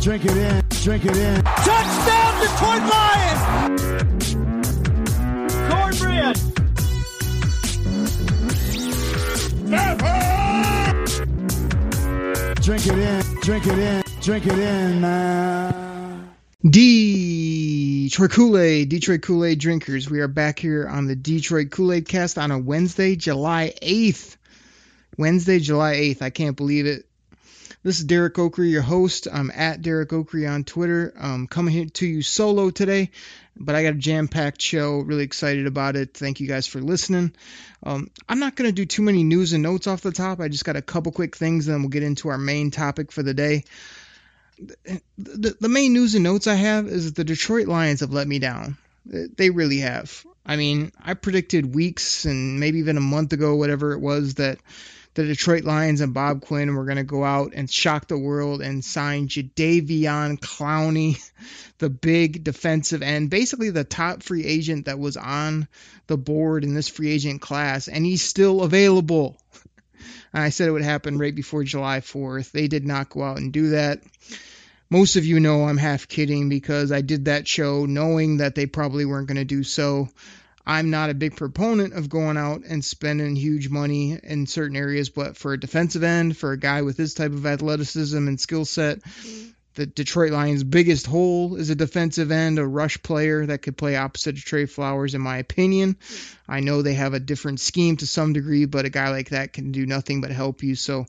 Drink it in, drink it in. Touchdown, Detroit Lions. Cornbread. Drink it in, drink it in, drink it in, man. Detroit Kool-Aid, Detroit Kool-Aid drinkers. We are back here on the Detroit Kool-Aid cast on a Wednesday, July 8th. Wednesday, July 8th. I can't believe it. This is Derek Oakrey, your host. I'm at Derek Oakrey on Twitter. I'm coming here to you solo today, but I got a jam-packed show. Really excited about it. Thank you guys for listening. Um, I'm not going to do too many news and notes off the top. I just got a couple quick things, and then we'll get into our main topic for the day. The, the main news and notes I have is that the Detroit Lions have let me down. They really have. I mean, I predicted weeks and maybe even a month ago, whatever it was, that the Detroit Lions and Bob Quinn were going to go out and shock the world and sign Jadeveon Clowney, the big defensive end, basically the top free agent that was on the board in this free agent class, and he's still available. I said it would happen right before July 4th. They did not go out and do that. Most of you know I'm half kidding because I did that show knowing that they probably weren't going to do so. I'm not a big proponent of going out and spending huge money in certain areas, but for a defensive end, for a guy with this type of athleticism and skill set, mm-hmm. the Detroit Lions' biggest hole is a defensive end, a rush player that could play opposite of Trey Flowers, in my opinion. Mm-hmm. I know they have a different scheme to some degree, but a guy like that can do nothing but help you. So,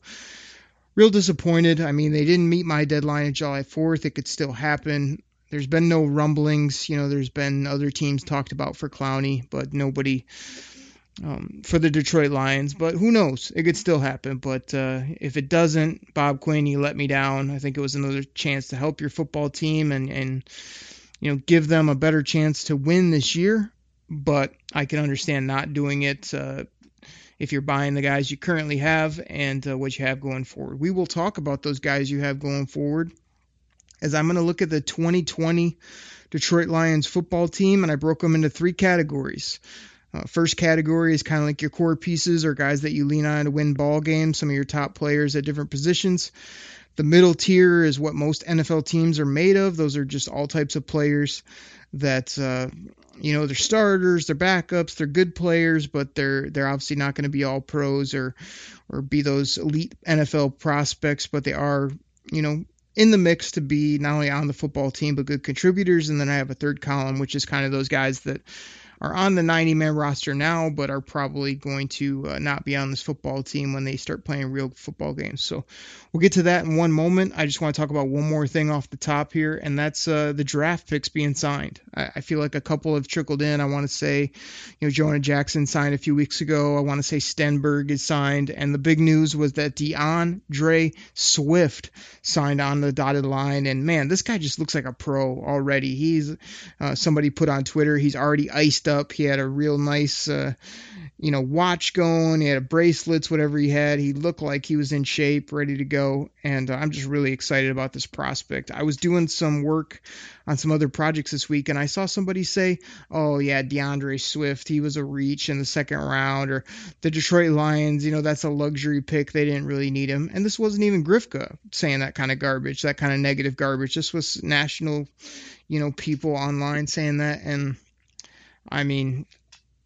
real disappointed. I mean, they didn't meet my deadline of July 4th. It could still happen. There's been no rumblings. You know, there's been other teams talked about for Clowney, but nobody um, for the Detroit Lions. But who knows? It could still happen. But uh, if it doesn't, Bob Quinn, you let me down. I think it was another chance to help your football team and and you know give them a better chance to win this year. But I can understand not doing it. Uh, if you're buying the guys you currently have and uh, what you have going forward. We will talk about those guys you have going forward as I'm going to look at the 2020 Detroit Lions football team, and I broke them into three categories. Uh, first category is kind of like your core pieces or guys that you lean on to win ball games, some of your top players at different positions. The middle tier is what most NFL teams are made of. Those are just all types of players that uh, you know they're starters, they're backups, they're good players, but they're they're obviously not going to be all pros or or be those elite NFL prospects, but they are you know in the mix to be not only on the football team but good contributors. And then I have a third column, which is kind of those guys that are on the 90 man roster now, but are probably going to uh, not be on this football team when they start playing real football games. So we'll get to that in one moment. I just want to talk about one more thing off the top here, and that's uh, the draft picks being signed. I, I, feel like a couple have trickled in. I want to say, you know, Jonah Jackson signed a few weeks ago. I want to say Stenberg is signed, and the big news was that D'Andre Swift signed on the dotted line. And man, this guy just looks like a pro already. He's uh, somebody put on Twitter. He's already iced up. He had a real nice, uh, you know, watch going. He had bracelets, whatever he had. He looked like he was in shape, ready to go. And uh, I'm just really excited about this prospect. I was doing some work on some other projects this week, and I saw somebody say, "Oh yeah, D'Andre Swift, he was a reach in the second round," or the Detroit Lions, you know, that's a luxury pick. They didn't really need him. And this wasn't even Grifka saying that kind of garbage, that kind of negative garbage. This was national, you know, people online saying that, and I mean,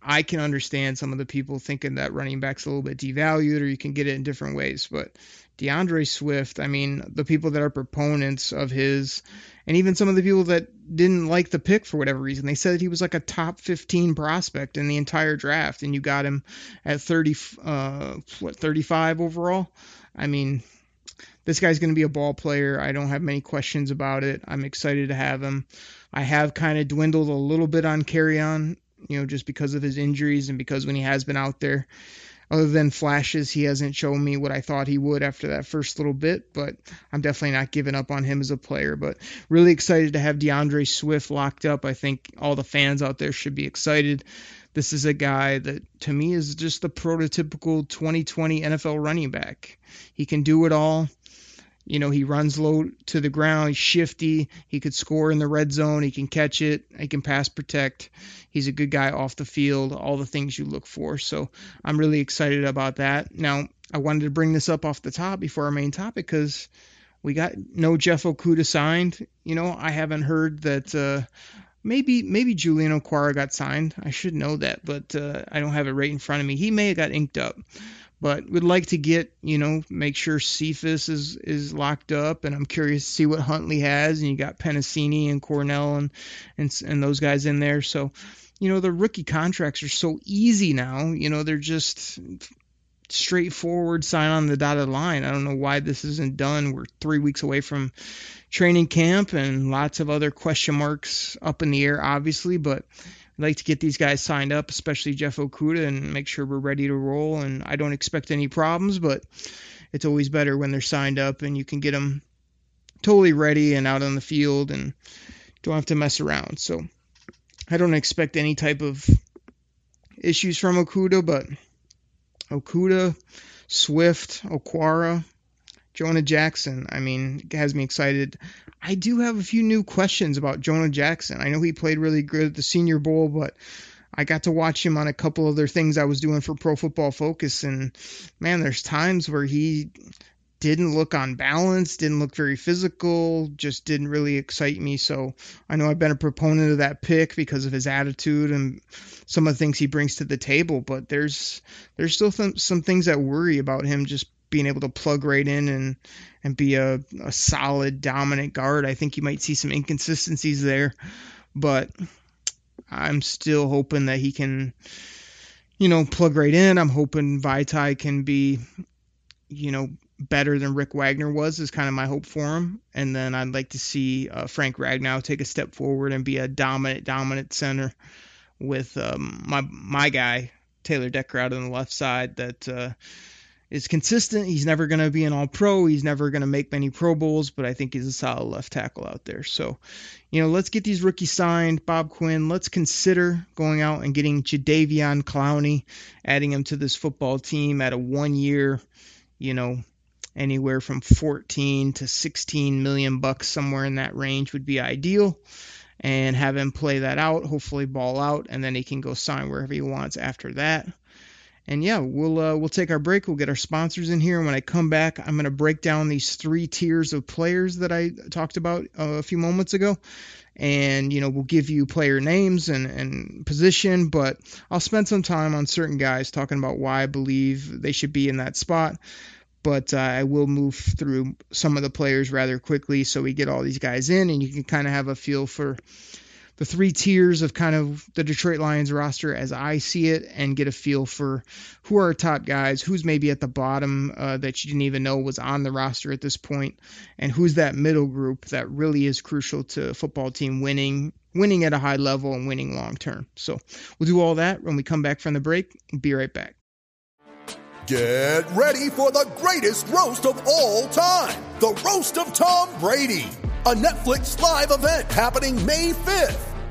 I can understand some of the people thinking that running back's a little bit devalued or you can get it in different ways, but D'Andre Swift, I mean, the people that are proponents of his, and even some of the people that didn't like the pick for whatever reason, they said that he was like a top 15 prospect in the entire draft, and you got him at 30, uh, what, 35 overall. I mean, this guy's going to be a ball player. I don't have many questions about it. I'm excited to have him. I have kind of dwindled a little bit on Kerryon, you know, just because of his injuries and because when he has been out there, other than flashes, he hasn't shown me what I thought he would after that first little bit, but I'm definitely not giving up on him as a player. But really excited to have D'Andre Swift locked up. I think all the fans out there should be excited. This is a guy that to me is just the prototypical 2020 NFL running back. He can do it all. You know, he runs low to the ground. He's shifty. He could score in the red zone. He can catch it. He can pass protect. He's a good guy off the field. All the things you look for. So I'm really excited about that. Now, I wanted to bring this up off the top before our main topic because we got no Jeff Okudah signed. You know, I haven't heard that. Uh, maybe maybe Julian Okwara got signed. I should know that, but uh, I don't have it right in front of me. He may have got inked up but we'd like to get you know make sure Cephus is is locked up, and I'm curious to see what Huntley has, and you got Penisini and Cornell and and and those guys in there, so you know the rookie contracts are so easy now, you know they're just straightforward sign on the dotted line. I don't know why this isn't done. We're three weeks away from training camp and lots of other question marks up in the air, obviously, but I'd like to get these guys signed up, especially Jeff Okudah, and make sure we're ready to roll. And I don't expect any problems, but it's always better when they're signed up and you can get them totally ready and out on the field and don't have to mess around. So I don't expect any type of issues from Okudah, but Okudah, Swift, Okwara, Jonah Jackson, I mean, has me excited. I do have a few new questions about Jonah Jackson. I know he played really good at the Senior Bowl, but I got to watch him on a couple other things I was doing for Pro Football Focus, and man, there's times where he didn't look on balance, didn't look very physical, just didn't really excite me. So I know I've been a proponent of that pick because of his attitude and some of the things he brings to the table. But there's there's still some, some things that worry about him just being able to plug right in and and be a, a solid dominant guard. I think you might see some inconsistencies there, but I'm still hoping that he can, you know, plug right in. I'm hoping Vaitai can be, you know, better than Rick Wagner was is kind of my hope for him. And then I'd like to see uh, Frank Ragnow take a step forward and be a dominant, dominant center with um, my my guy Taylor Decker out on the left side that uh, is consistent. He's never going to be an all pro. He's never going to make many Pro Bowls, but I think he's a solid left tackle out there. So, you know, let's get these rookies signed. Bob Quinn, let's consider going out and getting Jadeveon Clowney, adding him to this football team at a one year, you know, anywhere from 14 to 16 million bucks, somewhere in that range would be ideal. And have him play that out, hopefully ball out, and then he can go sign wherever he wants after that. And yeah, we'll uh, we'll take our break. We'll get our sponsors in here, and when I come back, I'm going to break down these three tiers of players that I talked about uh, a few moments ago. And you know, we'll give you player names and and position, but I'll spend some time on certain guys talking about why I believe they should be in that spot. But uh, I will move through some of the players rather quickly, so we get all these guys in, and you can kind of have a feel for the three tiers of kind of the Detroit Lions roster as I see it and get a feel for who are top guys, who's maybe at the bottom uh, that you didn't even know was on the roster at this point, and who's that middle group that really is crucial to a football team winning winning at a high level and winning long term. So we'll do all that when we come back from the break. Be right back. Get ready for the greatest roast of all time the roast of Tom Brady, a Netflix live event happening May 5th.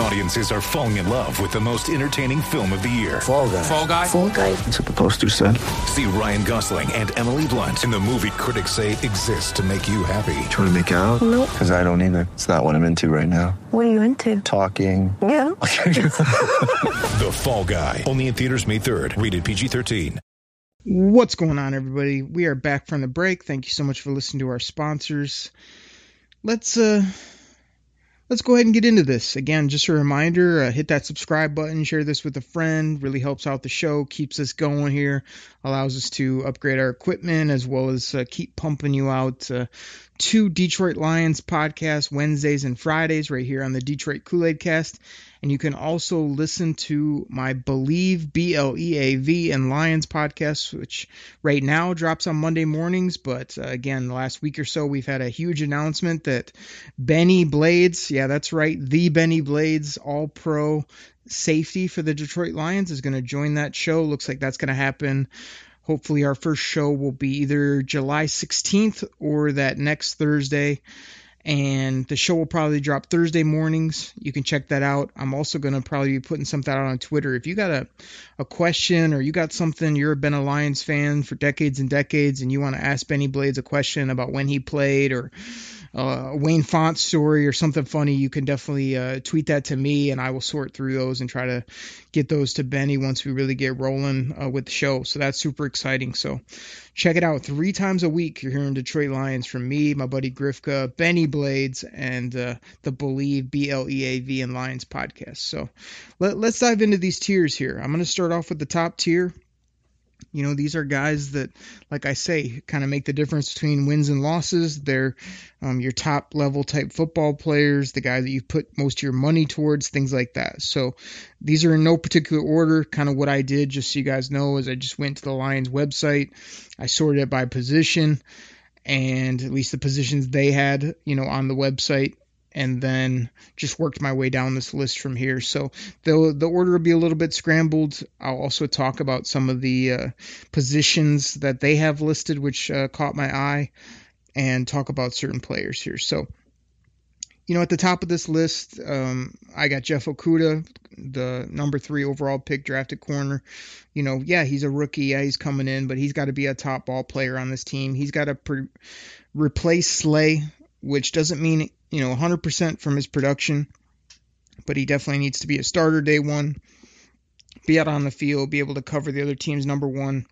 Audiences are falling in love with the most entertaining film of the year. Fall guy. Fall guy. Fall guy. That's what the poster said. See Ryan Gosling and Emily Blunt in the movie critics say exists to make you happy. Trying to make it out? Nope. Because I don't either. It's not what I'm into right now. What are you into? Talking. Yeah. The Fall Guy. Only in theaters May 3rd. Rated PG-13. What's going on, everybody? We are back from the break. Thank you so much for listening to our sponsors. Let's uh let's go ahead and get into this. Again, just a reminder uh, hit that subscribe button, share this with a friend. Really helps out the show, keeps us going here, allows us to upgrade our equipment as well as uh, keep pumping you out. Uh, Detroit Lions podcasts Wednesdays and Fridays right here on the Detroit Kool Aid Cast. And you can also listen to my Believe, B L E A V, and Lions podcast, which right now drops on Monday mornings. But uh, again, the last week or so, we've had a huge announcement that Bennie Blades, yeah, that's right, the Bennie Blades, all pro safety for the Detroit Lions, is going to join that show. Looks like that's going to happen hopefully our first show will be either July 16th or that next Thursday and the show will probably drop Thursday mornings. You can check that out. I'm also going to probably be putting something out on Twitter. If you got a, a question or you got something, you're been a Lions fan for decades and decades, and you want to ask Bennie Blades a question about when he played or uh, Wayne Fontes story or something funny, you can definitely uh, tweet that to me, and I will sort through those and try to get those to Bennie once we really get rolling uh, with the show. So that's super exciting. So check it out three times a week. You're hearing Detroit Lions from me, my buddy Grifka, Bennie Blades, and uh, the Believe B L E A V and Lions podcast. So let, let's dive into these tiers here. I'm going to start off with the top tier. You know, these are guys that, like I say, kind of make the difference between wins and losses. They're um, your top level type football players, the guy that you put most of your money towards, things like that. So these are in no particular order. Kind of what I did, just so you guys know, is I just went to the Lions website, I sorted it by position, and at least the positions they had, you know, on the website and then just worked my way down this list from here. So the the order will be a little bit scrambled. I'll also talk about some of the uh, positions that they have listed, which uh, caught my eye, and talk about certain players here. So. You know, at the top of this list, um, I got Jeff Okudah, the number three overall pick, drafted corner. You know, yeah, he's a rookie. Yeah, he's coming in, but he's got to be a top ball player on this team. He's got to pre- replace Slay, which doesn't mean you know 100% from his production, but he definitely needs to be a starter day one, be out on the field, be able to cover the other team's number one,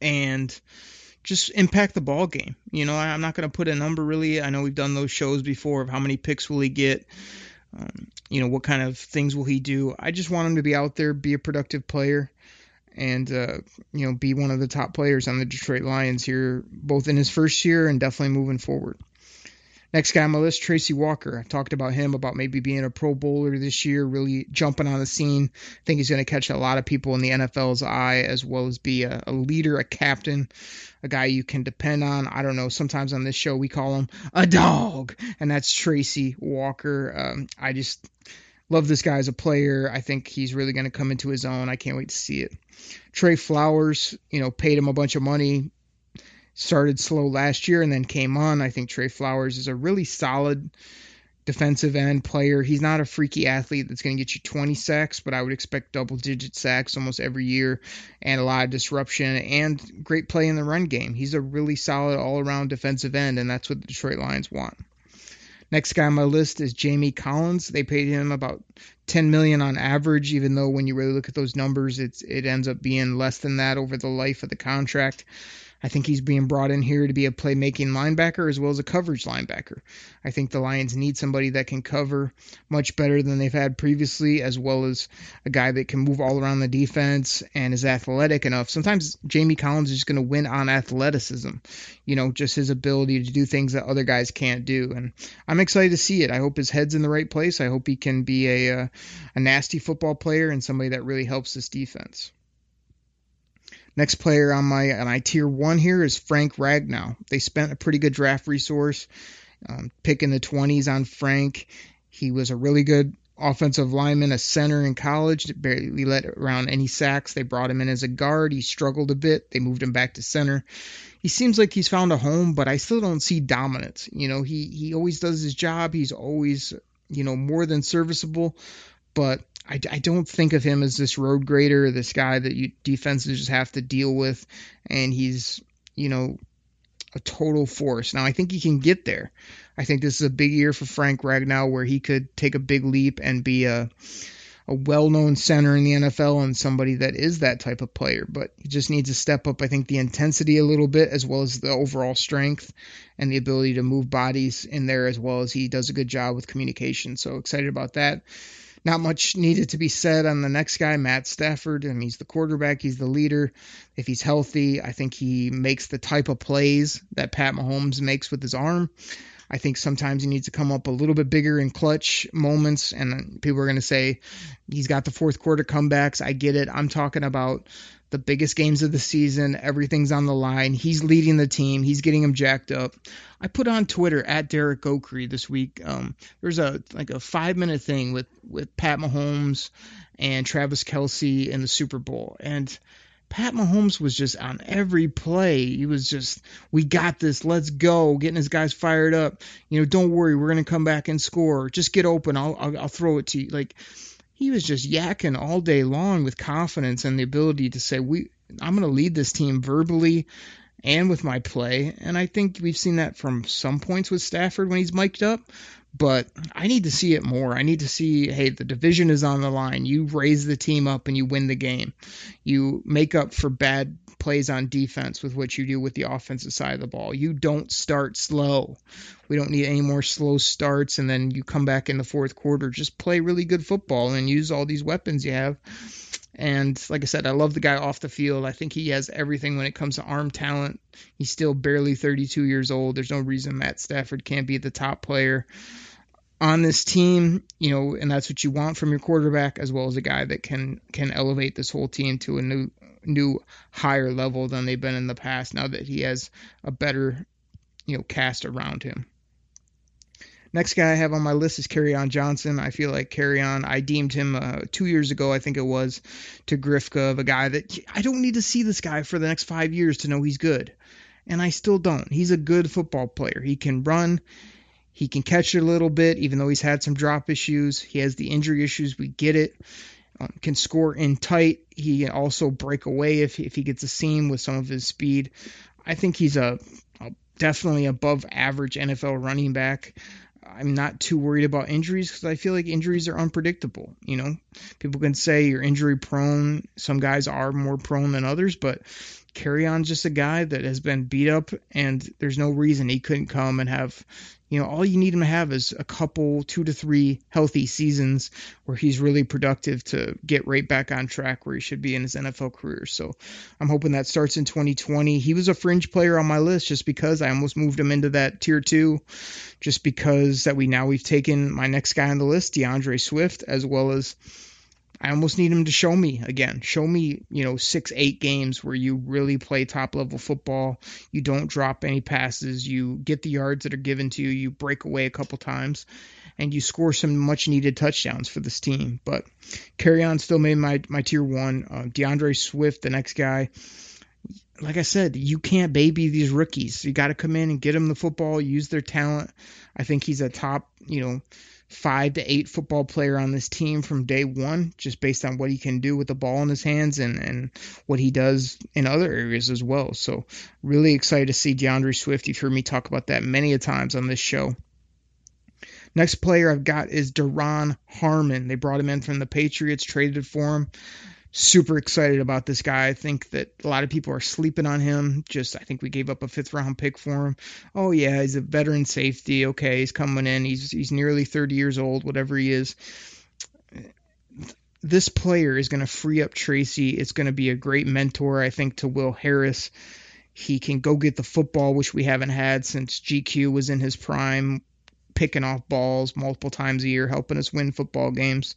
and just impact the ball game. You know, I'm not going to put a number really. I know we've done those shows before of how many picks will he get. Um, you know, what kind of things will he do? I just want him to be out there, be a productive player, and uh, you know, be one of the top players on the Detroit Lions here, both in his first year and definitely moving forward. Next guy on my list, Tracy Walker. I talked about him about maybe being a Pro Bowler this year, really jumping on the scene. I think he's going to catch a lot of people in the NFL's eye, as well as be a, a leader, a captain, a guy you can depend on. I don't know. Sometimes on this show we call him a dog, and that's Tracy Walker. Um, I just love this guy as a player. I think he's really going to come into his own. I can't wait to see it. Trey Flowers, you know, paid him a bunch of money, started slow last year and then came on. I think Trey Flowers is a really solid defensive end player. He's not a freaky athlete that's going to get you 20 sacks, but I would expect double digit sacks almost every year and a lot of disruption and great play in the run game. He's a really solid all around defensive end, and that's what the Detroit Lions want. Next guy on my list is Jamie Collins. They paid him about 10 million on average, even though when you really look at those numbers, it's it ends up being less than that over the life of the contract. I think he's being brought in here to be a playmaking linebacker as well as a coverage linebacker. I think the Lions need somebody that can cover much better than they've had previously, as well as a guy that can move all around the defense and is athletic enough. Sometimes Jamie Collins is just going to win on athleticism, you know, just his ability to do things that other guys can't do. And I'm excited to see it. I hope his head's in the right place. I hope he can be a, a, a nasty football player and somebody that really helps this defense. Next player on my on my tier one here is Frank Ragnow. They spent a pretty good draft resource um, picking the 20s on Frank. He was a really good offensive lineman, a center in college. Barely let around any sacks. They brought him in as a guard. He struggled a bit. They moved him back to center. He seems like he's found a home, but I still don't see dominance. You know, he he always does his job. He's always you know more than serviceable, but I, I don't think of him as this road grader, this guy that you defenses just have to deal with, and he's you know a total force. Now I think he can get there. I think this is a big year for Frank Ragnow where he could take a big leap and be a a well-known center in the NFL and somebody that is that type of player, but he just needs to step up I think the intensity a little bit as well as the overall strength and the ability to move bodies in there as well as he does a good job with communication. So excited about that. Not much needed to be said on the next guy, Matt Stafford. Mean, he's the quarterback, he's the leader. If he's healthy, I think he makes the type of plays that Pat Mahomes makes with his arm. I think sometimes he needs to come up a little bit bigger in clutch moments, and people are going to say he's got the fourth quarter comebacks. I get it. I'm talking about the biggest games of the season. Everything's on the line. He's leading the team. He's getting them jacked up. I put on Twitter at Derek Oakrey this week. Um, there's a like a five minute thing with with Pat Mahomes and Travis Kelce in the Super Bowl, and Pat Mahomes was just on every play. He was just, we got this. Let's go. Getting his guys fired up. You know, don't worry. We're going to come back and score. Just get open. I'll, I'll, I'll throw it to you. Like, he was just yakking all day long with confidence and the ability to say, we, I'm going to lead this team verbally and with my play. And I think we've seen that from some points with Stafford when he's mic'd up but I need to see it more. I need to see, hey, the division is on the line. You raise the team up and you win the game. You make up for bad plays on defense with what you do with the offensive side of the ball. You don't start slow. We don't need any more slow starts and then you come back in the fourth quarter. Just play really good football and use all these weapons you have. And like I said, I love the guy off the field. I think he has everything when it comes to arm talent. He's still barely 32 years old. There's no reason Matt Stafford can't be the top player on this team, you know, and that's what you want from your quarterback, as well as a guy that can can elevate this whole team to a new new higher level than they've been in the past. Now that he has a better, you know, cast around him. Next guy I have on my list is Kerryon Johnson. I feel like Kerryon, I deemed him uh, two years ago, I think it was, to Grifka of a guy that I don't need to see this guy for the next five years to know he's good. And I still don't. He's a good football player. He can run. He can catch it a little bit, even though he's had some drop issues. He has the injury issues. We get it. Um, can score in tight. He can also break away if, if he gets a seam with some of his speed. I think he's a, a definitely above average NFL running back. I'm not too worried about injuries because I feel like injuries are unpredictable. You know, people can say you're injury prone. Some guys are more prone than others, but Kerryon's just a guy that has been beat up, and there's no reason he couldn't come and have you know, all you need him to have is a couple, two to three healthy seasons where he's really productive to get right back on track where he should be in his NFL career. So I'm hoping that starts in 2020. He was a fringe player on my list just because I almost moved him into that tier two, just because that we now we've taken my next guy on the list, D'Andre Swift, as well as I almost need him to show me again. Show me, you know, six, eight games where you really play top level football. You don't drop any passes. You get the yards that are given to you. You break away a couple times, and you score some much needed touchdowns for this team. But Kerryon still made my my tier one. Uh, D'Andre Swift, the next guy. Like I said, you can't baby these rookies. You got to come in and get them the football, use their talent. I think he's a top, you know five to eight football player on this team from day one, just based on what he can do with the ball in his hands and, and what he does in other areas as well. So, really excited to see D'Andre Swift. You've heard me talk about that many a times on this show. Next player I've got is Duron Harmon. They brought him in from the Patriots, traded for him super excited about this guy. I think that a lot of people are sleeping on him. Just I think we gave up a fifth round pick for him. Oh yeah, he's a veteran safety. Okay, he's coming in. He's he's nearly 30 years old, whatever he is. This player is going to free up Tracy. It's going to be a great mentor, I think, to Will Harris. He can go get the football, which we haven't had since GQ was in his prime, picking off balls multiple times a year, helping us win football games.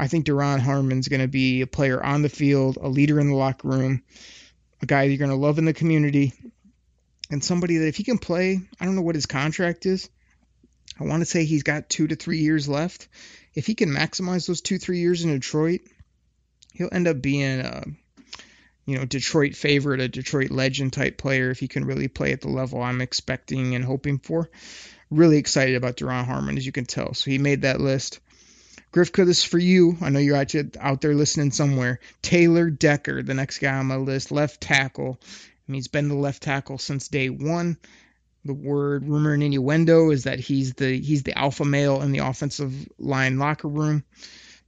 I think Duron Harmon's going to be a player on the field, a leader in the locker room, a guy you're going to love in the community, and somebody that if he can play, I don't know what his contract is. I want to say he's got two to three years left. If he can maximize those two, three years in Detroit, he'll end up being a, you know, Detroit favorite, a Detroit legend type player if he can really play at the level I'm expecting and hoping for. Really excited about Duron Harmon, as you can tell. So he made that list. Grifka, this is for you. I know you're out, out there listening somewhere. Taylor Decker, the next guy on my list, left tackle. Mean, he's been the left tackle since day one. The word rumor and innuendo is that he's the he's the alpha male in the offensive line locker room.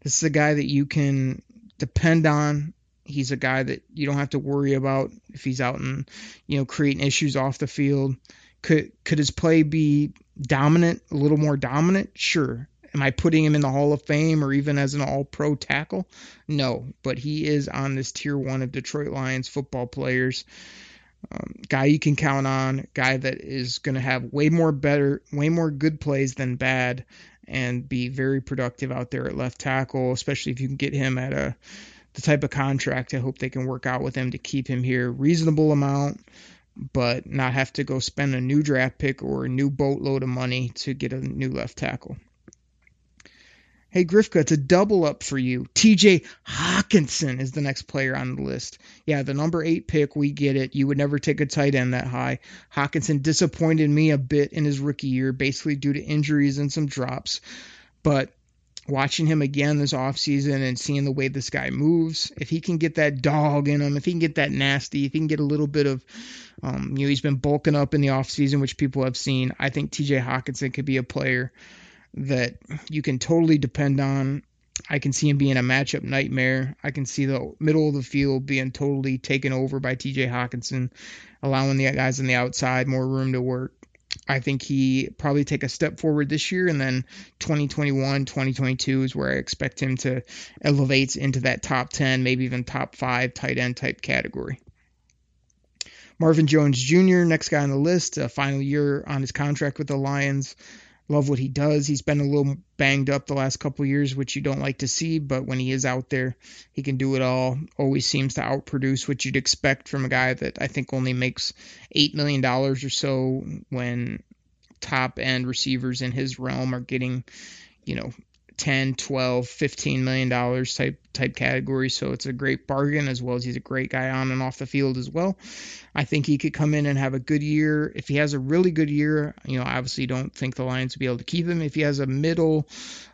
This is a guy that you can depend on. He's a guy that you don't have to worry about if he's out and you know creating issues off the field. Could could his play be dominant, a little more dominant? Sure. Am I putting him in the Hall of Fame or even as an all pro tackle? No, but he is on this tier one of Detroit Lions football players. Um, guy you can count on, guy that is going to have way more better, way more good plays than bad, and be very productive out there at left tackle, especially if you can get him at a the type of contract I hope they can work out with him to keep him here reasonable amount, but not have to go spend a new draft pick or a new boatload of money to get a new left tackle. Hey, Grifka, it's a double up for you. TJ Hockenson is the next player on the list. Yeah, the number eight pick, we get it. You would never take a tight end that high. Hockenson disappointed me a bit in his rookie year, basically due to injuries and some drops. But watching him again this offseason and seeing the way this guy moves, if he can get that dog in him, if he can get that nasty, if he can get a little bit of, um, you know, he's been bulking up in the offseason, which people have seen. I think TJ Hockenson could be a player that you can totally depend on. I can see him being a matchup nightmare. I can see the middle of the field being totally taken over by TJ Hockenson, allowing the guys on the outside more room to work. I think he probably take a step forward this year, and then 2021, 2022 is where I expect him to elevate into that top 10, maybe even top five tight end type category. Marvin Jones Jr., next guy on the list, a final year on his contract with the Lions. Love what he does. He's been a little banged up the last couple years, which you don't like to see, but when he is out there, he can do it all. Always seems to outproduce what you'd expect from a guy that I think only makes $8 million or so when top end receivers in his realm are getting, you know, 10, 12, 15 million dollars type type category. So it's a great bargain as well as he's a great guy on and off the field as well. I think he could come in and have a good year. If he has a really good year, you know, obviously don't think the Lions will be able to keep him. If he has a middle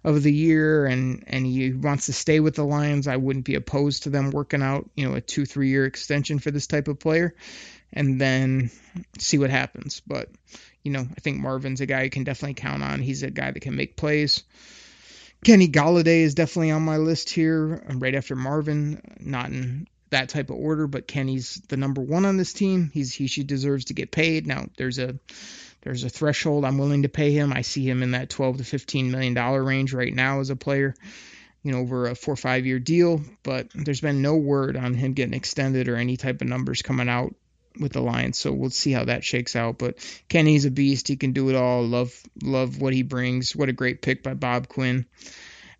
of the year and and he wants to stay with the Lions, I wouldn't be opposed to them working out, you know, a 2-3 year extension for this type of player and then see what happens. But, you know, I think Marvin's a guy you can definitely count on. He's a guy that can make plays. Kenny Golladay is definitely on my list here, uh, right after Marvin. Not in that type of order, but Kenny's the number one on this team. He's he she deserves to get paid. Now there's a there's a threshold I'm willing to pay him. I see him in that 12 to 15 million dollar range right now as a player, you know, over a four or five year deal. But there's been no word on him getting extended or any type of numbers coming out with the Lions. So we'll see how that shakes out. But Kenny's a beast. He can do it all. Love love what he brings. What a great pick by Bob Quinn.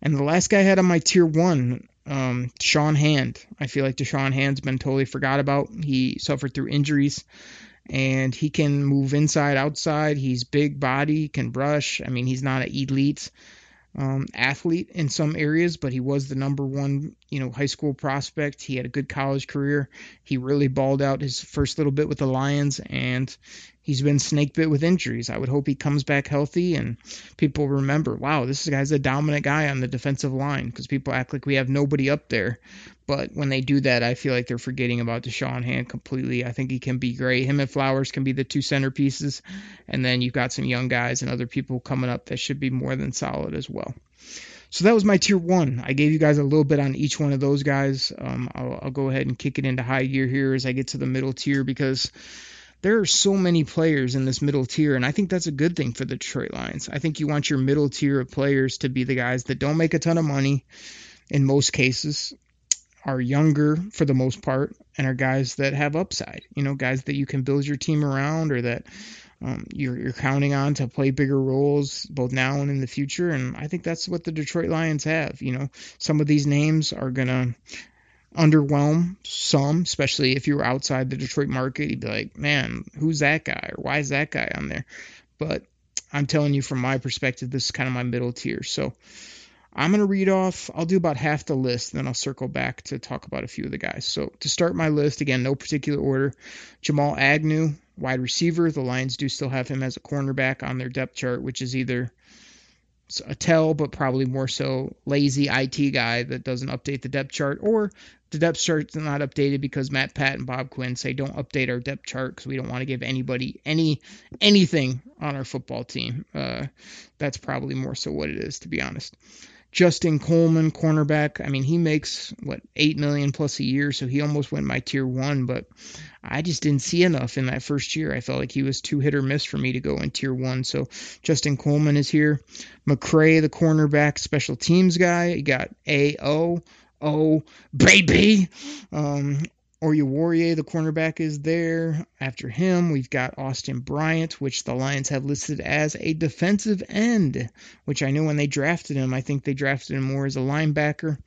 And the last guy I had on my tier one, um, Sean Hand. I feel like Da'Shawn Hand's been totally forgot about. He suffered through injuries. And he can move inside, outside. He's big body, can rush. I mean, he's not an elite um, athlete in some areas, but he was the number one, you know, high school prospect. He had a good college career. He really balled out his first little bit with the Lions, and he's been snake bit with injuries. I would hope he comes back healthy and people remember, wow, this guy's a dominant guy on the defensive line because people act like we have nobody up there. But when they do that, I feel like they're forgetting about Da'Shawn Hand completely. I think he can be great. Him and Flowers can be the two centerpieces. And then you've got some young guys and other people coming up that should be more than solid as well. So that was my tier one. I gave you guys a little bit on each one of those guys. Um, I'll, I'll go ahead and kick it into high gear here as I get to the middle tier because there are so many players in this middle tier, and I think that's a good thing for the Detroit Lions. I think you want your middle tier of players to be the guys that don't make a ton of money in most cases, are younger for the most part and are guys that have upside. You know, guys that you can build your team around or that um, you're, you're counting on to play bigger roles both now and in the future. And I think that's what the Detroit Lions have. You know, some of these names are gonna underwhelm some, especially if you were outside the Detroit market. You'd be like, man, who's that guy or why is that guy on there? But I'm telling you from my perspective, this is kind of my middle tier. So I'm going to read off, I'll do about half the list, then I'll circle back to talk about a few of the guys. So to start my list, again, no particular order. Jamal Agnew, wide receiver. The Lions do still have him as a cornerback on their depth chart, which is either a tell, but probably more so lazy IT guy that doesn't update the depth chart, or the depth chart's not updated because Matt Pat and Bob Quinn say don't update our depth chart because we don't want to give anybody any anything on our football team. Uh, that's probably more so what it is, to be honest. Justin Coleman, cornerback. I mean, he makes what eight million plus a year, so he almost went my tier one. But I just didn't see enough in that first year. I felt like he was too hit or miss for me to go in tier one. So Justin Coleman is here. McCray, the cornerback, special teams guy. You got A O O baby. Um, Oruwariye, the cornerback, is there. After him, we've got Austin Bryant, which the Lions have listed as a defensive end, which I know when they drafted him, I think they drafted him more as a linebacker.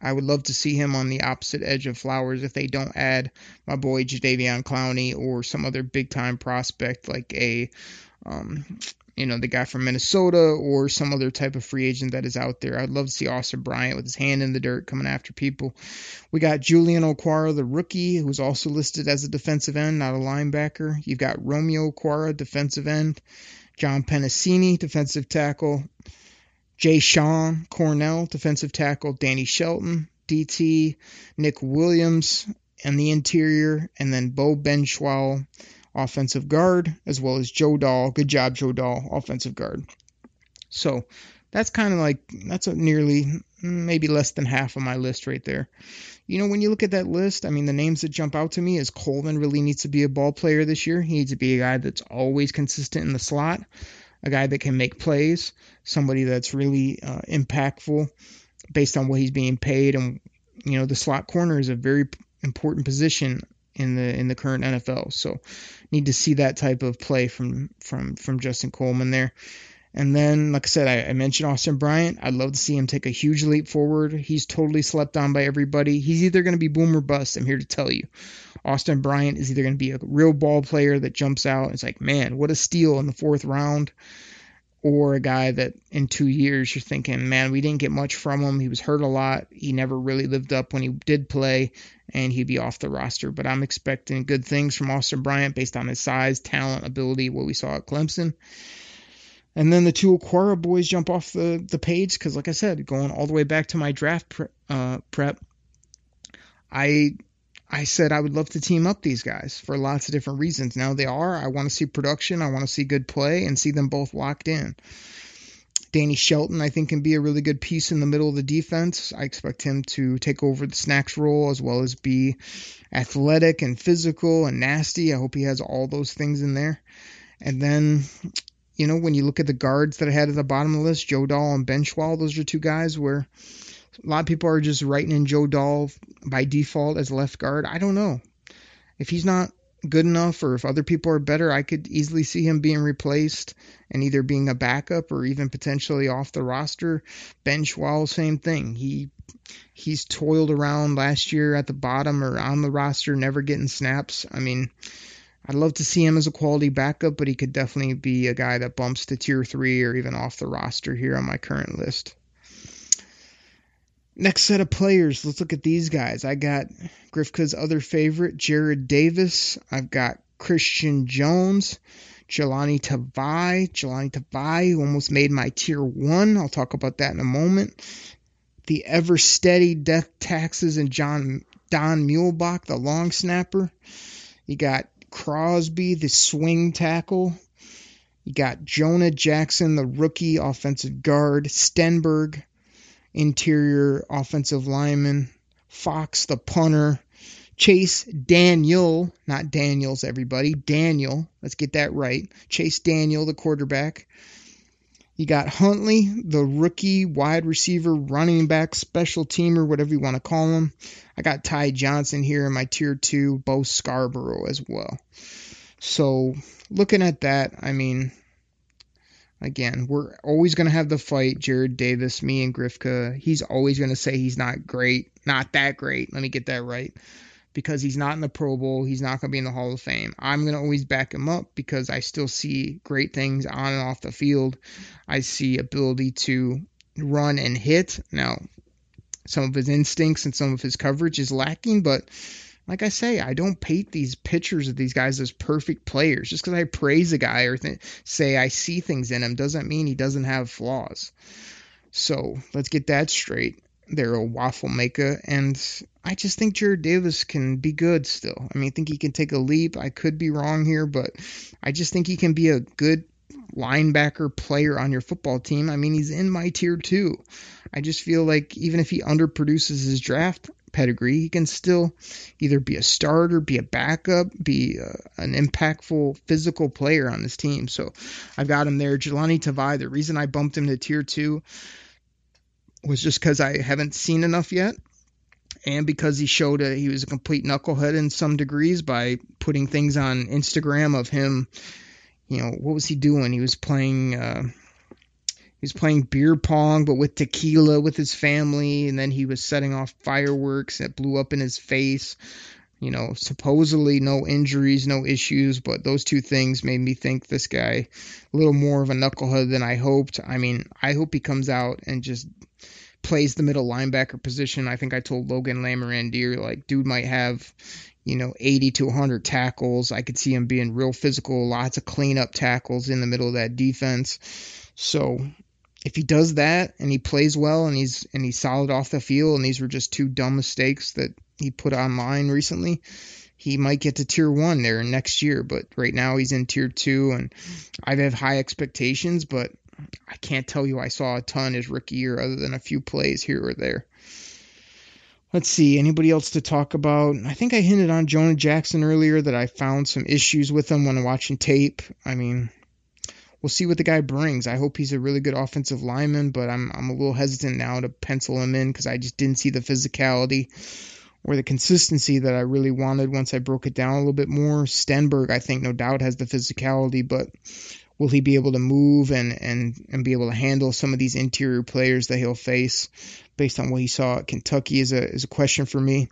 I would love to see him on the opposite edge of Flowers if they don't add my boy Jadeveon Clowney or some other big time prospect like a um, you know, the guy from Minnesota or some other type of free agent that is out there. I'd love to see Austin Bryant with his hand in the dirt coming after people. We got Julian Okwara, the rookie, who's also listed as a defensive end, not a linebacker. You've got Romeo Okwara, defensive end. John Penisini, defensive tackle. Jashon Cornell, defensive tackle. Danny Shelton, DT. Nick Williams, and the interior. And then Beau Benzschawel offensive guard, as well as Joe Dahl. Good job, Joe Dahl, offensive guard. So that's kind of like that's a nearly maybe less than half of my list right there. You know, when you look at that list, I mean, the names that jump out to me is Coleman really needs to be a ball player this year. He needs to be a guy that's always consistent in the slot, a guy that can make plays, somebody that's really uh, impactful based on what he's being paid. And you know, the slot corner is a very important position in the in the current NFL. So need to see that type of play from from from Justin Coleman there. And then, like I said, I, I, mentioned Austin Bryant. I'd love to see him take a huge leap forward. He's totally slept on by everybody. He's either going to be boom or bust. I'm here to tell you. Austin Bryant is either going to be a real ball player that jumps out. It's like, man, what a steal in the fourth round or a guy that in two years you're thinking, man, we didn't get much from him. He was hurt a lot. He never really lived up when he did play, and he'd be off the roster. But I'm expecting good things from Austin Bryant based on his size, talent, ability, what we saw at Clemson. And then the two Okwara boys jump off the, the page because, like I said, going all the way back to my draft pre- uh, prep, I I said I would love to team up these guys for lots of different reasons. Now they are. I want to see production. I want to see good play and see them both locked in. Danny Shelton, I think, can be a really good piece in the middle of the defense. I expect him to take over the snacks role as well as be athletic and physical and nasty. I hope he has all those things in there. And then, you know, when you look at the guards that I had at the bottom of the list, Joe Dahl and Benzschawel, those are two guys where a lot of people are just writing in Joe Dahl by default as left guard. I don't know. If he's not good enough or if other people are better, I could easily see him being replaced and either being a backup or even potentially off the roster. Benzschawel, same thing. He he's toiled around last year at the bottom or on the roster, never getting snaps. I mean, I'd love to see him as a quality backup, but he could definitely be a guy that bumps to tier three or even off the roster here on my current list. Next set of players, let's look at these guys. I got Grifka's other favorite, Jarrad Davis. I've got Christian Jones, Jahlani Tavai. Jahlani Tavai, who almost made my tier one. I'll talk about that in a moment. The ever steady death taxes and John Don Muhlbach, the long snapper. You got Crosby, the swing tackle. You got Jonah Jackson, the rookie offensive guard. Stenberg, interior offensive lineman, Fox the punter, Chase Daniel, not Daniels, everybody, Daniel, let's get that right. Chase Daniel, the quarterback. You got Huntley, the rookie wide receiver, running back, special teamer, whatever you want to call him. I got Ty Johnson here in my tier two, Bo Scarborough as well. So looking at that, I mean, Again, we're always going to have the fight, Jarrad Davis, me and Grifka. He's always going to say he's not great, not that great. Let me get that right. Because he's not in the Pro Bowl, he's not going to be in the Hall of Fame. I'm going to always back him up because I still see great things on and off the field. I see ability to run and hit. Now, some of his instincts and some of his coverage is lacking, but like I say, I don't paint these pictures of these guys as perfect players. Just because I praise a guy or th- say I see things in him doesn't mean he doesn't have flaws. So let's get that straight. They're a waffle maker, and I just think Jarrad Davis can be good still. I mean, I think he can take a leap. I could be wrong here, but I just think he can be a good linebacker player on your football team, I mean, he's in my tier two. I just feel like even if he underproduces his draft pedigree, he can still either be a starter, be a backup, be uh, an impactful physical player on this team. So I've got him there. Jahlani Tavai, the reason I bumped him to tier two was just because I haven't seen enough yet. And because he showed a, he was a complete knucklehead in some degrees by putting things on Instagram of him, you know, what was he doing? He was playing, uh, was playing beer pong, but with tequila with his family, and then he was setting off fireworks that blew up in his face. You know, supposedly no injuries, no issues, but those two things made me think this guy a little more of a knucklehead than I hoped. I mean, I hope he comes out and just plays the middle linebacker position. I think I told Logan Lamorandier, like, dude might have, you know, 80 to 100 tackles. I could see him being real physical, lots of cleanup tackles in the middle of that defense. So if he does that and he plays well and he's and he's solid off the field and these were just two dumb mistakes that he put online recently, he might get to tier one there next year. But right now he's in tier two and I have high expectations, but I can't tell you I saw a ton his rookie year other than a few plays here or there. Let's see, anybody else to talk about? I think I hinted on Jonah Jackson earlier that I found some issues with him when watching tape. I mean, we'll see what the guy brings. I hope he's a really good offensive lineman, but I'm I'm a little hesitant now to pencil him in because I just didn't see the physicality or the consistency that I really wanted once I broke it down a little bit more. Stenberg, I think, no doubt has the physicality, but will he be able to move and and and be able to handle some of these interior players that he'll face based on what he saw at Kentucky is a is a question for me.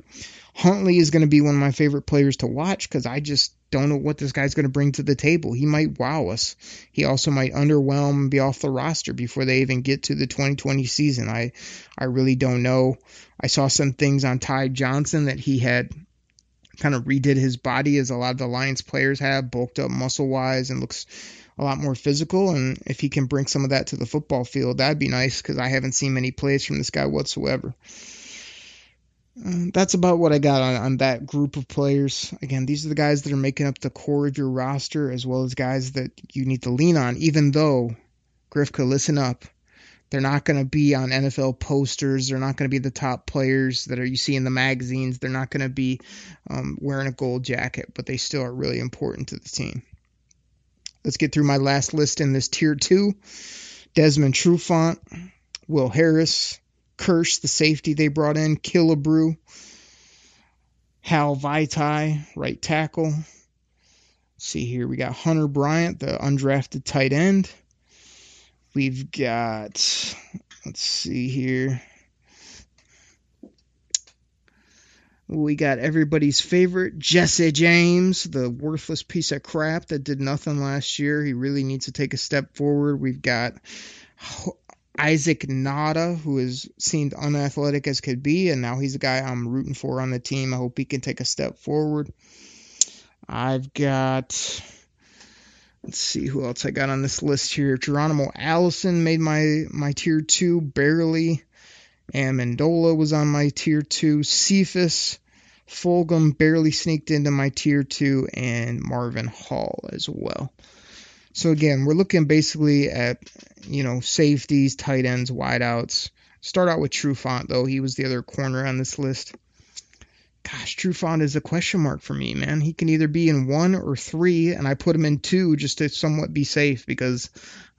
Huntley is going to be one of my favorite players to watch because I just don't know what this guy's going to bring to the table. He might wow us. He also might underwhelm and be off the roster before they even get to the 2020 season. I I really don't know. I saw some things on Ty Johnson that he had kind of redid his body as a lot of the Lions players have, bulked up muscle wise and looks a lot more physical. And if he can bring some of that to the football field, that'd be nice because I haven't seen many plays from this guy whatsoever. Uh, that's about what I got on, on that group of players. Again, these are the guys that are making up the core of your roster, as well as guys that you need to lean on, even though, Grifka, listen up. They're not going to be on NFL posters. They're not going to be the top players that are you see in the magazines. They're not going to be um, wearing a gold jacket, but they still are really important to the team. Let's get through my last list in this tier two. Desmond Trufant, Will Harris, Kearse, the safety they brought in, Killebrew, Hal Vaitai, right tackle. Let's see here, we got Hunter Bryant, the undrafted tight end. We've got, let's see here. We got everybody's favorite, Jesse James, the worthless piece of crap that did nothing last year. He really needs to take a step forward. We've got Isaac Nauta, who has seemed unathletic as could be, and now he's a guy I'm rooting for on the team. I hope he can take a step forward. I've got, let's see who else I got on this list here. Geronimo Allison made my my tier two barely. Amendola was on my tier two. Cephus Fulgham barely sneaked into my tier two, and Marvin Hall as well. So again, we're looking basically at you know safeties, tight ends, wideouts. Start out with Trufant though; he was the other corner on this list. Gosh, Trufant is a question mark for me, man. He can either be in one or three, and I put him in two just to somewhat be safe because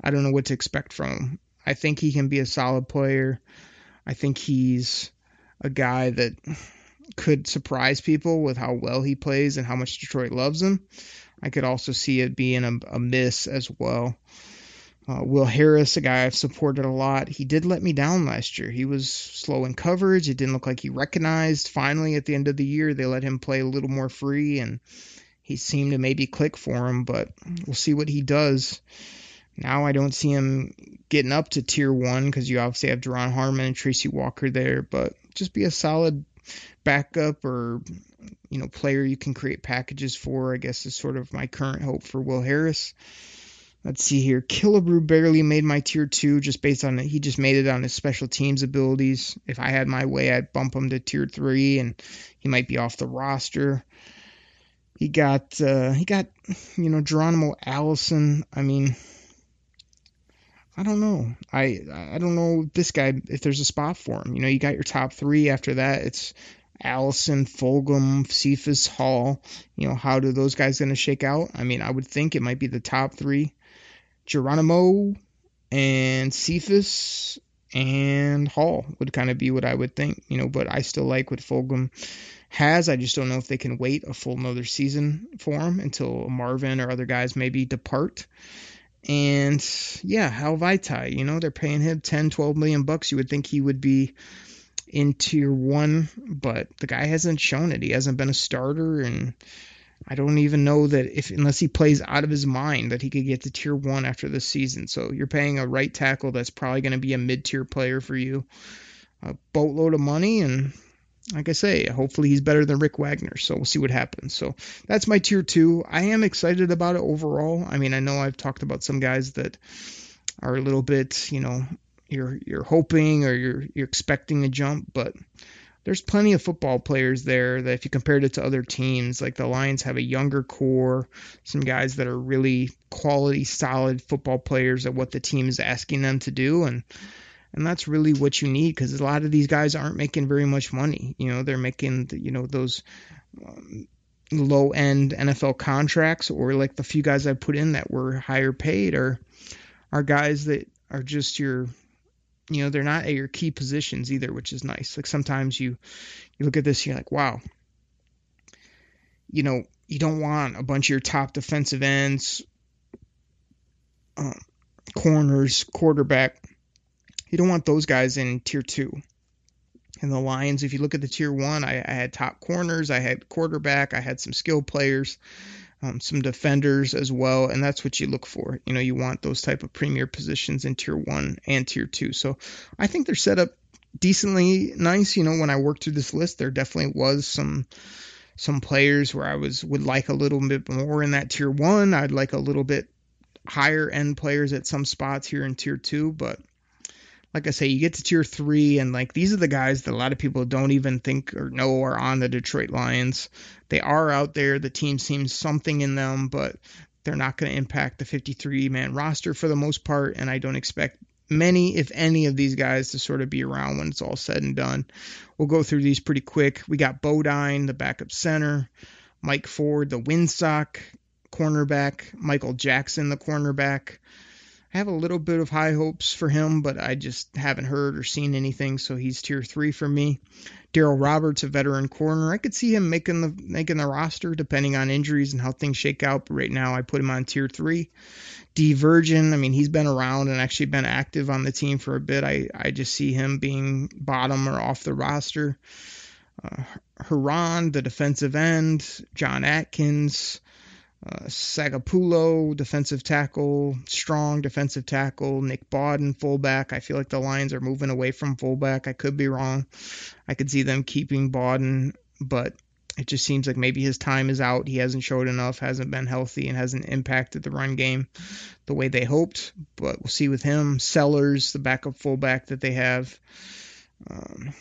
I don't know what to expect from him. I think he can be a solid player. I think he's a guy that could surprise people with how well he plays and how much Detroit loves him. I could also see it being a, a miss as well. Uh, Will Harris, a guy I've supported a lot, he did let me down last year. He was slow in coverage. It didn't look like he recognized. Finally, at the end of the year, they let him play a little more free, and he seemed to maybe click for him. But we'll see what he does. Now I don't see him getting up to tier one because you obviously have Duron Harmon and Tracy Walker there, but just be a solid backup or you know player you can create packages for. I guess is sort of my current hope for Will Harris. Let's see here. Killebrew barely made my tier two just based on. He just made it on his special teams abilities. If I had my way, I'd bump him to tier three, and he might be off the roster. He got uh, he got you know Geronimo Allison. I mean, I don't know. I I don't know this guy if there's a spot for him. You know, you got your top three. After that, it's Allison, Fulgham, Cephus, Hall. You know, how do those guys going to shake out? I mean, I would think it might be the top three: Geronimo and Cephus and Hall would kind of be what I would think. You know, but I still like what Fulgham has. I just don't know if they can wait a full another season for him until Marvin or other guys maybe depart. And yeah, Hal Vaitai, you know, they're paying him 10, 12 million bucks. You would think he would be in tier one, but the guy hasn't shown it. He hasn't been a starter, and I don't even know that if unless he plays out of his mind that he could get to tier one after this season. So you're paying a right tackle that's probably going to be a mid tier player for you, a boatload of money, and like I say, hopefully he's better than Rick Wagner. So we'll see what happens. So that's my tier two. I am excited about it overall. I mean, I know I've talked about some guys that are a little bit, you know, you're you're hoping or you're you're expecting a jump, but there's plenty of football players there that if you compared it to other teams, like the Lions have a younger core, some guys that are really quality, solid football players at what the team is asking them to do, and and that's really what you need because a lot of these guys aren't making very much money. You know, they're making you know those um, low end NFL contracts, or like the few guys I put in that were higher paid, or are guys that are just your you know they're not at your key positions either which is nice like sometimes you you look at this you're like wow you know you don't want a bunch of your top defensive ends um, corners quarterback you don't want those guys in tier two. And the Lions, if you look at the tier one, I, I had top corners, I had quarterback, I had some skill players, um, some defenders as well, and that's what you look for. You know, you want those type of premier positions in tier one and tier two. So I think they're set up decently nice. You know, when I worked through this list, there definitely was some some players where I was would like a little bit more in that tier one. I'd like a little bit higher end players at some spots here in tier two, but like I say, you get to tier three, and like these are the guys that a lot of people don't even think or know are on the Detroit Lions. They are out there. The team seems something in them, but they're not going to impact the 53 man roster for the most part. And I don't expect many, if any, of these guys to sort of be around when it's all said and done. We'll go through these pretty quick. We got Bodine, the backup center, Mike Ford, the windsock cornerback, Michael Jackson, the cornerback. I have a little bit of high hopes for him, but I just haven't heard or seen anything, so he's tier three for me. Daryl Roberts, a veteran corner, I could see him making the making the roster depending on injuries and how things shake out. But right now, I put him on tier three. Dee Virgin, I mean, he's been around and actually been active on the team for a bit. I I just see him being bottom or off the roster. Uh, the defensive end, John Atkins, uh, Sagapolu, defensive tackle, strong defensive tackle, Nick Bawden, fullback. I feel like the Lions are moving away from fullback. I could be wrong. I could see them keeping Bawden, but it just seems like maybe his time is out. He hasn't showed enough, hasn't been healthy, and hasn't impacted the run game the way they hoped. But we'll see with him. Sellers, the backup fullback that they have. Um,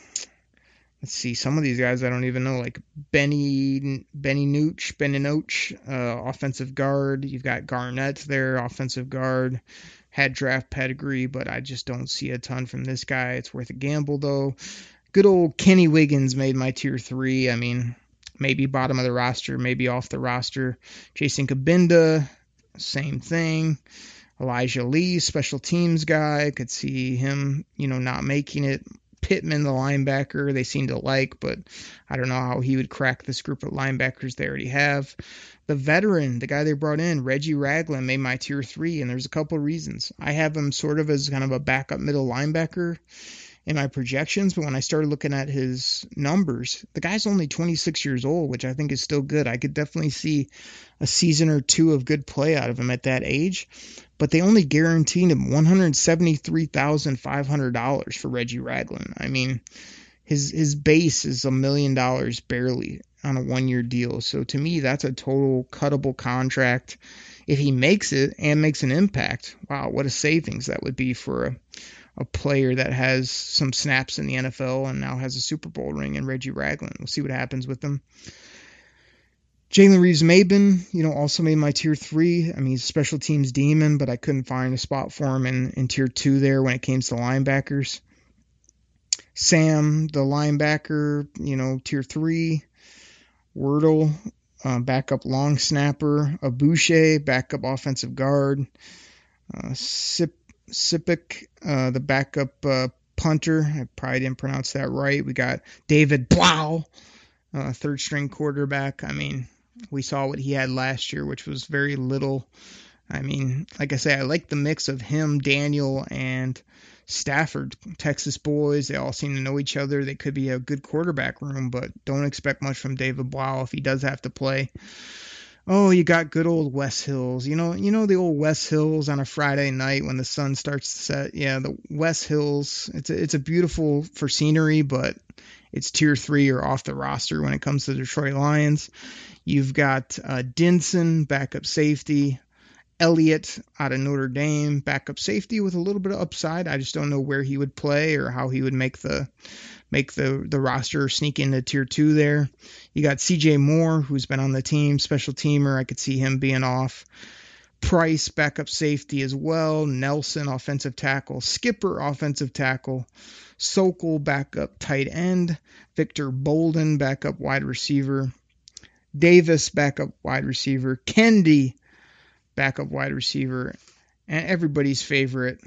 let's see some of these guys I don't even know like Benny Benny Nooch Benny Nooch uh, offensive guard. You've got Garnett there offensive guard. Had draft pedigree but I just don't see a ton from this guy. It's worth a gamble though. Good old Kenny Wiggins made my tier three. I mean maybe bottom of the roster maybe off the roster. Jason Cabinda same thing. Elijah Lee special teams guy. Could see him you know not making it Pittman, the linebacker, they seem to like, but I don't know how he would crack this group of linebackers they already have. The veteran, the guy they brought in, Reggie Ragland, made my tier three, and there's a couple of reasons. I have him sort of as kind of a backup middle linebacker in my projections, but when I started looking at his numbers, the guy's only 26 years old, which I think is still good. I could definitely see a season or two of good play out of him at that age but they only guaranteed him $173,500 for Reggie Ragland. I mean, his his base is a million dollars barely on a one year deal. So to me, that's a total cuttable contract. If he makes it and makes an impact, wow, what a savings that would be for a, a player that has some snaps in the NFL and now has a Super Bowl ring and Reggie Ragland. We'll see what happens with them. Jalen Reeves Maybin, you know, also made my tier three. I mean, he's a special teams demon, but I couldn't find a spot for him in, in tier two there when it came to linebackers. Sam, the linebacker, you know, tier three. Wirtel, uh, backup long snapper. Aboushi, backup offensive guard. Uh, Sip, Sipik, uh, the backup uh, punter. I probably didn't pronounce that right. We got David Blough, uh, third string quarterback. I mean, we saw what he had last year, which was very little. I mean, like I say, I like the mix of him, Daniel, and Stafford, Texas boys. They all seem to know each other. They could be a good quarterback room, but don't expect much from David Blough if he does have to play. Oh, you got good old West Hills. You know, you know the old West Hills on a Friday night when the sun starts to set. Yeah, the West Hills. It's a, it's a beautiful for scenery, but it's tier three or off the roster when it comes to the Detroit Lions. You've got uh, Dinson, backup safety. Elliott out of Notre Dame, backup safety with a little bit of upside. I just don't know where he would play or how he would make the make the the roster sneak into tier two there. You got C.J. Moore, who's been on the team, special teamer. I could see him being off. Price, backup safety as well. Nelson, offensive tackle. Skipper, offensive tackle. Sokol, backup tight end. Victor Bolden, backup wide receiver. Davis, backup wide receiver. Kendi, backup wide receiver. And everybody's favorite,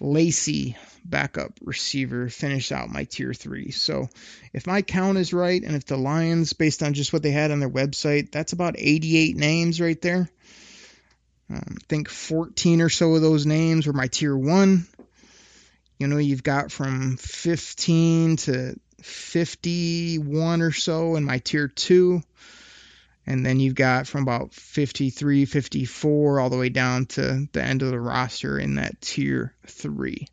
Lacey, backup receiver, finished out my tier three. So if my count is right, and if the Lions, based on just what they had on their website, that's about 88 names right there. Um, I think 14 or so of those names were my tier one. You know, you've got from 15 to 51 or so in my tier two. And then you've got from about 53, 54, all the way down to the end of the roster in that tier three.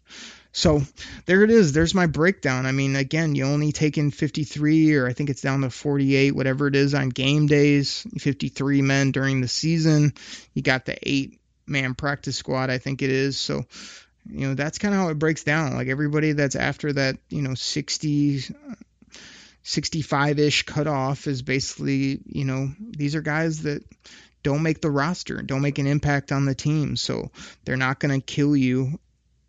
So there it is. There's my breakdown. I mean, again, you only take in 53, or I think it's down to 48, whatever it is on game days, 53 men during the season. You got the eight man practice squad, I think it is. So, you know, that's kind of how it breaks down. Like everybody that's after that, you know, 60, 65 ish cutoff is basically, you know, these are guys that don't make the roster, don't make an impact on the team. So they're not going to kill you.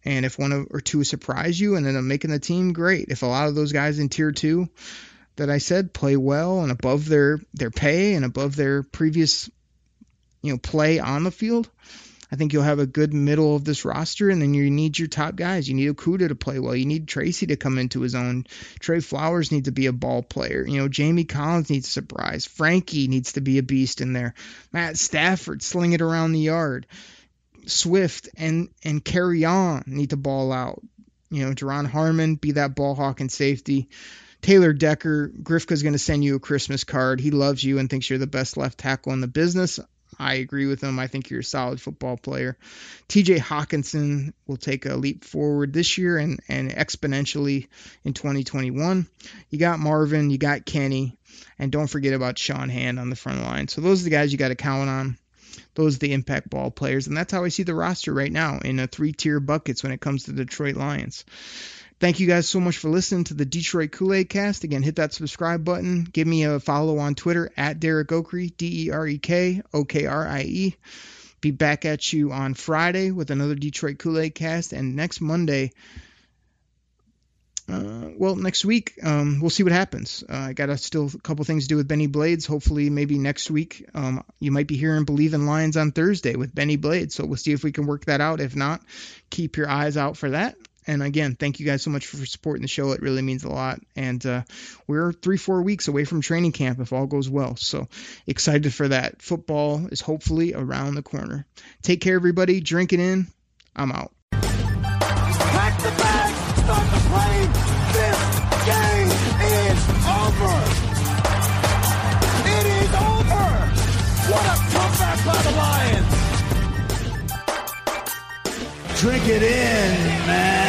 And if one or two surprise you and then up making the team, great. If a lot of those guys in tier two that I said play well and above their, their pay and above their previous, you know, play on the field, I think you'll have a good middle of this roster, and then you need your top guys. You need Okudah to play well. You need Tracy to come into his own. Trey Flowers needs to be a ball player. You know, Jamie Collins needs a surprise. Frankie needs to be a beast in there. Matt Stafford sling it around the yard. Swift and and Kerryon need to ball out. You know, Duron Harmon be that ball hawk and safety. Taylor Decker, Grifka's going to send you a Christmas card. He loves you and thinks you're the best left tackle in the business. I agree with him. I think you're a solid football player. TJ Hockenson will take a leap forward this year and, and exponentially in 2021. You got Marvin, you got Kenny, and don't forget about Sean Hand on the front line. So those are the guys you got to count on. Those are the impact ball players, and that's how I see the roster right now in a three-tier buckets when it comes to the Detroit Lions. Thank you guys so much for listening to the Detroit Kool Aid Cast. Again, hit that subscribe button. Give me a follow on Twitter at Derek Okrie, D E R E K O K R I E. Be back at you on Friday with another Detroit Kool Aid Cast, and next Monday. Uh, well, next week um, we'll see what happens. Uh, I got a still a couple things to do with Bennie Blades. Hopefully, maybe next week um, you might be hearing "Believe in Lions" on Thursday with Bennie Blades. So we'll see if we can work that out. If not, keep your eyes out for that. And again, thank you guys so much for supporting the show. It really means a lot. And uh, we're three, four weeks away from training camp if all goes well. So excited for that. Football is hopefully around the corner. Take care, everybody. Drink it in. I'm out. Pack the bag, start the plane. This game is over. It is over. What a comeback by the Lions. Drink it in.